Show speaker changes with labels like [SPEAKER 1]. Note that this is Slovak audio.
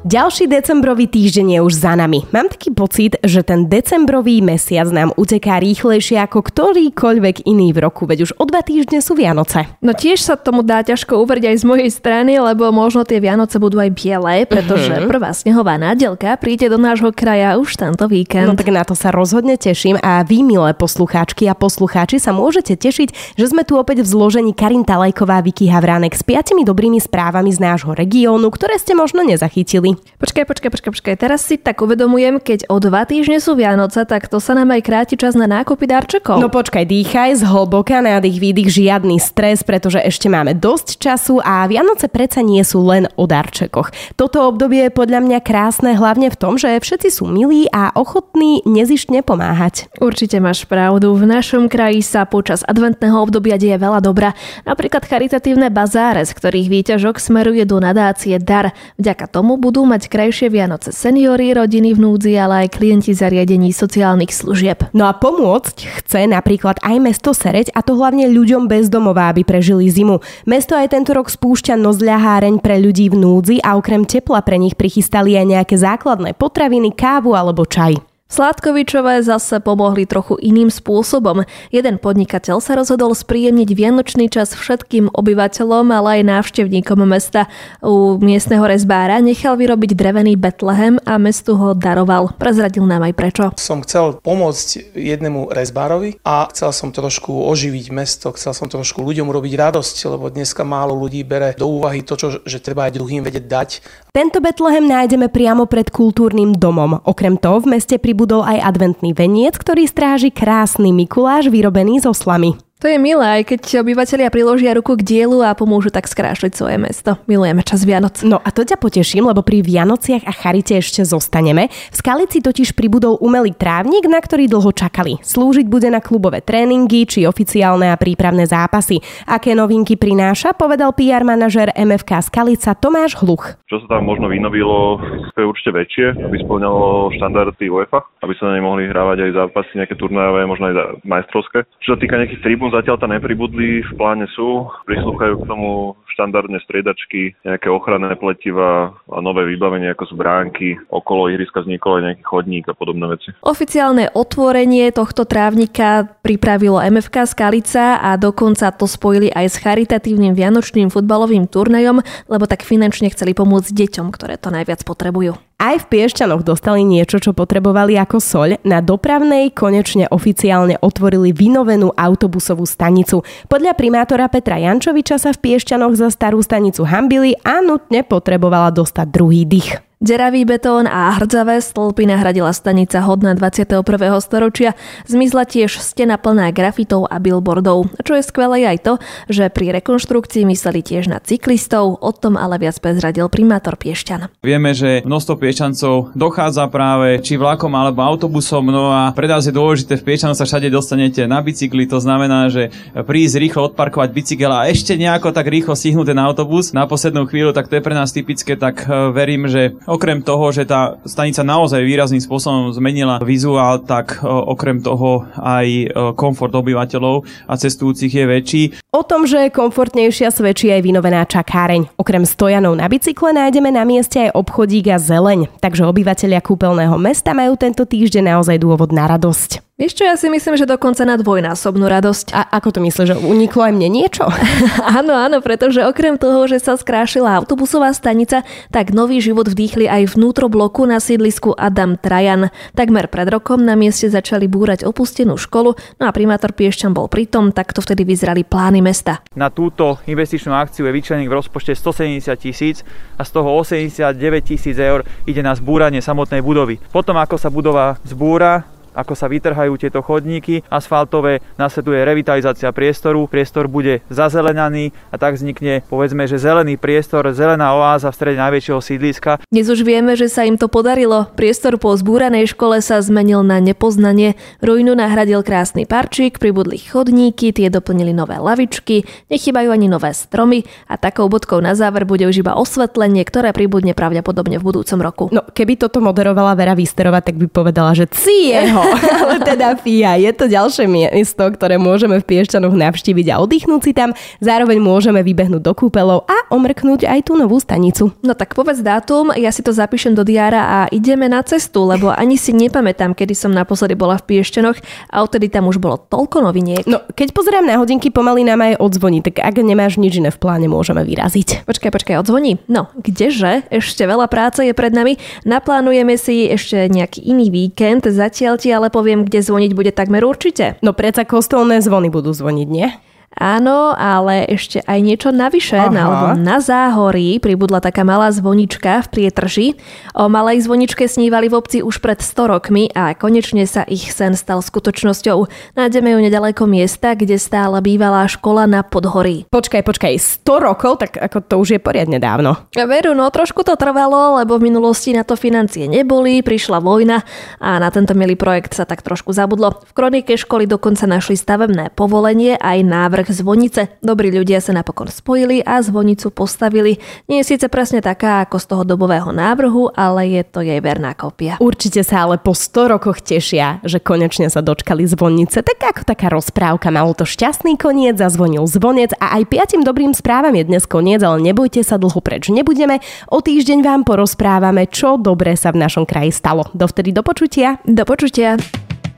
[SPEAKER 1] Ďalší decembrový týždeň je už za nami. Mám taký pocit, že ten decembrový mesiac nám uteká rýchlejšie ako ktorýkoľvek iný v roku, veď už o dva týždne sú Vianoce.
[SPEAKER 2] No tiež sa tomu dá ťažko uvrť aj z mojej strany, lebo možno tie Vianoce budú aj biele, pretože uh-huh. prvá snehová nádielka príde do nášho kraja už tento víkend.
[SPEAKER 1] No tak na to sa rozhodne teším a vy, milé poslucháčky a poslucháči, sa môžete tešiť, že sme tu opäť v zložení Karin Talajková, Vicky Havránek s piatimi dobrými správami z nášho regiónu, ktoré ste možno nezachytili
[SPEAKER 2] hovorí. Počkaj, počkaj, počkaj, počkaj. Teraz si tak uvedomujem, keď o dva týždne sú Vianoce, tak to sa nám aj kráti čas na nákupy darčekov.
[SPEAKER 1] No počkaj, dýchaj, zhlboka, nádych, výdych, žiadny stres, pretože ešte máme dosť času a Vianoce predsa nie sú len o darčekoch. Toto obdobie je podľa mňa krásne hlavne v tom, že všetci sú milí a ochotní nezištne pomáhať.
[SPEAKER 2] Určite máš pravdu. V našom kraji sa počas adventného obdobia deje veľa dobra. Napríklad charitatívne bazáre, z ktorých výťažok smeruje do nadácie Dar. Vďaka tomu budú budú mať krajšie Vianoce seniory, rodiny v núdzi, ale aj klienti zariadení sociálnych služieb.
[SPEAKER 1] No a pomôcť chce napríklad aj mesto Sereď a to hlavne ľuďom bez domova, aby prežili zimu. Mesto aj tento rok spúšťa nozľaháreň pre ľudí v núdzi a okrem tepla pre nich prichystali aj nejaké základné potraviny, kávu alebo čaj.
[SPEAKER 2] Sládkovičové zase pomohli trochu iným spôsobom. Jeden podnikateľ sa rozhodol spríjemniť vianočný čas všetkým obyvateľom, ale aj návštevníkom mesta. U miestneho rezbára nechal vyrobiť drevený Betlehem a mestu ho daroval. Prezradil nám aj prečo.
[SPEAKER 3] Som chcel pomôcť jednému rezbárovi a chcel som trošku oživiť mesto, chcel som trošku ľuďom urobiť radosť, lebo dneska málo ľudí bere do úvahy to, čo, že treba aj druhým vedieť dať.
[SPEAKER 1] Tento Betlehem nájdeme priamo pred kultúrnym domom. Okrem toho v meste pri pribudol aj adventný veniec, ktorý stráži krásny Mikuláš vyrobený zo slamy.
[SPEAKER 2] To je milé, aj keď obyvateľia priložia ruku k dielu a pomôžu tak skrášliť svoje mesto. Milujeme čas Vianoc.
[SPEAKER 1] No a to ťa poteším, lebo pri Vianociach a charite ešte zostaneme. V Skalici totiž pribudol umelý trávnik, na ktorý dlho čakali. Slúžiť bude na klubové tréningy či oficiálne a prípravné zápasy. Aké novinky prináša, povedal PR manažer MFK Skalica Tomáš Hluch.
[SPEAKER 4] Čo sa tam možno vynovilo, je určite väčšie, aby splňalo štandardy UEFA, aby sa na ne mohli hrávať aj zápasy, nejaké turnajové, možno aj majstrovské. Čo sa týka nejakých tribún, zatiaľ tam nepribudli, v pláne sú, prislúchajú k tomu štandardne striedačky, nejaké ochranné pletiva a nové vybavenie ako sú bránky, okolo ihriska vznikol aj nejaký chodník a podobné veci.
[SPEAKER 2] Oficiálne otvorenie tohto trávnika pripravilo MFK Skalica a dokonca to spojili aj s charitatívnym vianočným futbalovým turnajom, lebo tak finančne chceli pomôcť deťom, ktoré to najviac potrebujú.
[SPEAKER 1] Aj v Piešťanoch dostali niečo, čo potrebovali ako soľ. Na dopravnej konečne oficiálne otvorili vynovenú autobusovú stanicu. Podľa primátora Petra Jančoviča sa v Piešťanoch za starú stanicu hambili a nutne potrebovala dostať druhý dých.
[SPEAKER 2] Deravý betón a hrdzavé stĺpy nahradila stanica hodná 21. storočia. Zmizla tiež stena plná grafitov a billboardov. Čo je skvelé aj to, že pri rekonštrukcii mysleli tiež na cyklistov, o tom ale viac prezradil primátor Piešťan.
[SPEAKER 5] Vieme, že množstvo Piešťancov dochádza práve či vlakom alebo autobusom, no a pre nás je dôležité, v Piešťanoch sa všade dostanete na bicykli, to znamená, že prísť rýchlo odparkovať bicykel a ešte nejako tak rýchlo stihnúť ten autobus na poslednú chvíľu, tak to je pre nás typické, tak eh, verím, že okrem toho, že tá stanica naozaj výrazným spôsobom zmenila vizuál, tak e, okrem toho aj e, komfort obyvateľov a cestujúcich je väčší.
[SPEAKER 1] O tom, že je komfortnejšia svedčí aj vynovená čakáreň. Okrem stojanov na bicykle nájdeme na mieste aj obchodík a zeleň, takže obyvateľia kúpeľného mesta majú tento týždeň naozaj dôvod na radosť.
[SPEAKER 2] Vieš čo, ja si myslím, že dokonca na dvojnásobnú radosť.
[SPEAKER 1] A ako to myslíš, že uniklo aj mne niečo?
[SPEAKER 2] áno, áno, pretože okrem toho, že sa skrášila autobusová stanica, tak nový život vdýchli aj vnútro bloku na sídlisku Adam Trajan. Takmer pred rokom na mieste začali búrať opustenú školu, no a primátor Piešťan bol pritom, takto vtedy vyzerali plány mesta.
[SPEAKER 5] Na túto investičnú akciu je vyčlených v rozpočte 170 tisíc a z toho 89 tisíc eur ide na zbúranie samotnej budovy. Potom ako sa budova zbúra, ako sa vytrhajú tieto chodníky asfaltové, nasleduje revitalizácia priestoru, priestor bude zazelenaný a tak vznikne povedzme, že zelený priestor, zelená oáza v strede najväčšieho sídliska.
[SPEAKER 2] Dnes už vieme, že sa im to podarilo. Priestor po zbúranej škole sa zmenil na nepoznanie. Ruinu nahradil krásny parčík, pribudli chodníky, tie doplnili nové lavičky, nechybajú ani nové stromy a takou bodkou na záver bude už iba osvetlenie, ktoré pribudne pravdepodobne v budúcom roku.
[SPEAKER 1] No, keby toto moderovala Vera Výsterová, tak by povedala, že cie toho. Ale teda fíha, je to ďalšie miesto, ktoré môžeme v Piešťanoch navštíviť a oddychnúť si tam. Zároveň môžeme vybehnúť do kúpelov a omrknúť aj tú novú stanicu.
[SPEAKER 2] No tak povedz dátum, ja si to zapíšem do diára a ideme na cestu, lebo ani si nepamätám, kedy som naposledy bola v Piešťanoch a odtedy tam už bolo toľko noviniek.
[SPEAKER 1] No, keď pozerám na hodinky, pomaly nám aj odzvoní, tak ak nemáš nič iné v pláne, môžeme vyraziť.
[SPEAKER 2] Počkaj, počkaj, odzvoní. No, kdeže? Ešte veľa práce je pred nami. Naplánujeme si ešte nejaký iný víkend, zatiaľ ti ale poviem, kde zvoniť bude takmer určite.
[SPEAKER 1] No predsa kostolné zvony budú zvoniť, nie?
[SPEAKER 2] Áno, ale ešte aj niečo navyše, na, na záhorí pribudla taká malá zvonička v Prietrži. O malej zvoničke snívali v obci už pred 100 rokmi a konečne sa ich sen stal skutočnosťou. Nájdeme ju nedaleko miesta, kde stála bývalá škola na Podhorí.
[SPEAKER 1] Počkaj, počkaj, 100 rokov? Tak ako to už je poriadne dávno.
[SPEAKER 2] Veru, no trošku to trvalo, lebo v minulosti na to financie neboli, prišla vojna a na tento milý projekt sa tak trošku zabudlo. V kronike školy dokonca našli stavebné povolenie aj návrh návrh zvonice. Dobrí ľudia sa napokon spojili a zvonicu postavili. Nie je síce presne taká ako z toho dobového návrhu, ale je to jej verná kopia.
[SPEAKER 1] Určite sa ale po 100 rokoch tešia, že konečne sa dočkali zvonice. Tak ako taká rozprávka, malo to šťastný koniec, zazvonil zvonec a aj piatim dobrým správam je dnes koniec, ale nebojte sa dlho preč nebudeme. O týždeň vám porozprávame, čo dobre sa v našom kraji stalo. Dovtedy do počutia.
[SPEAKER 2] Do počutia.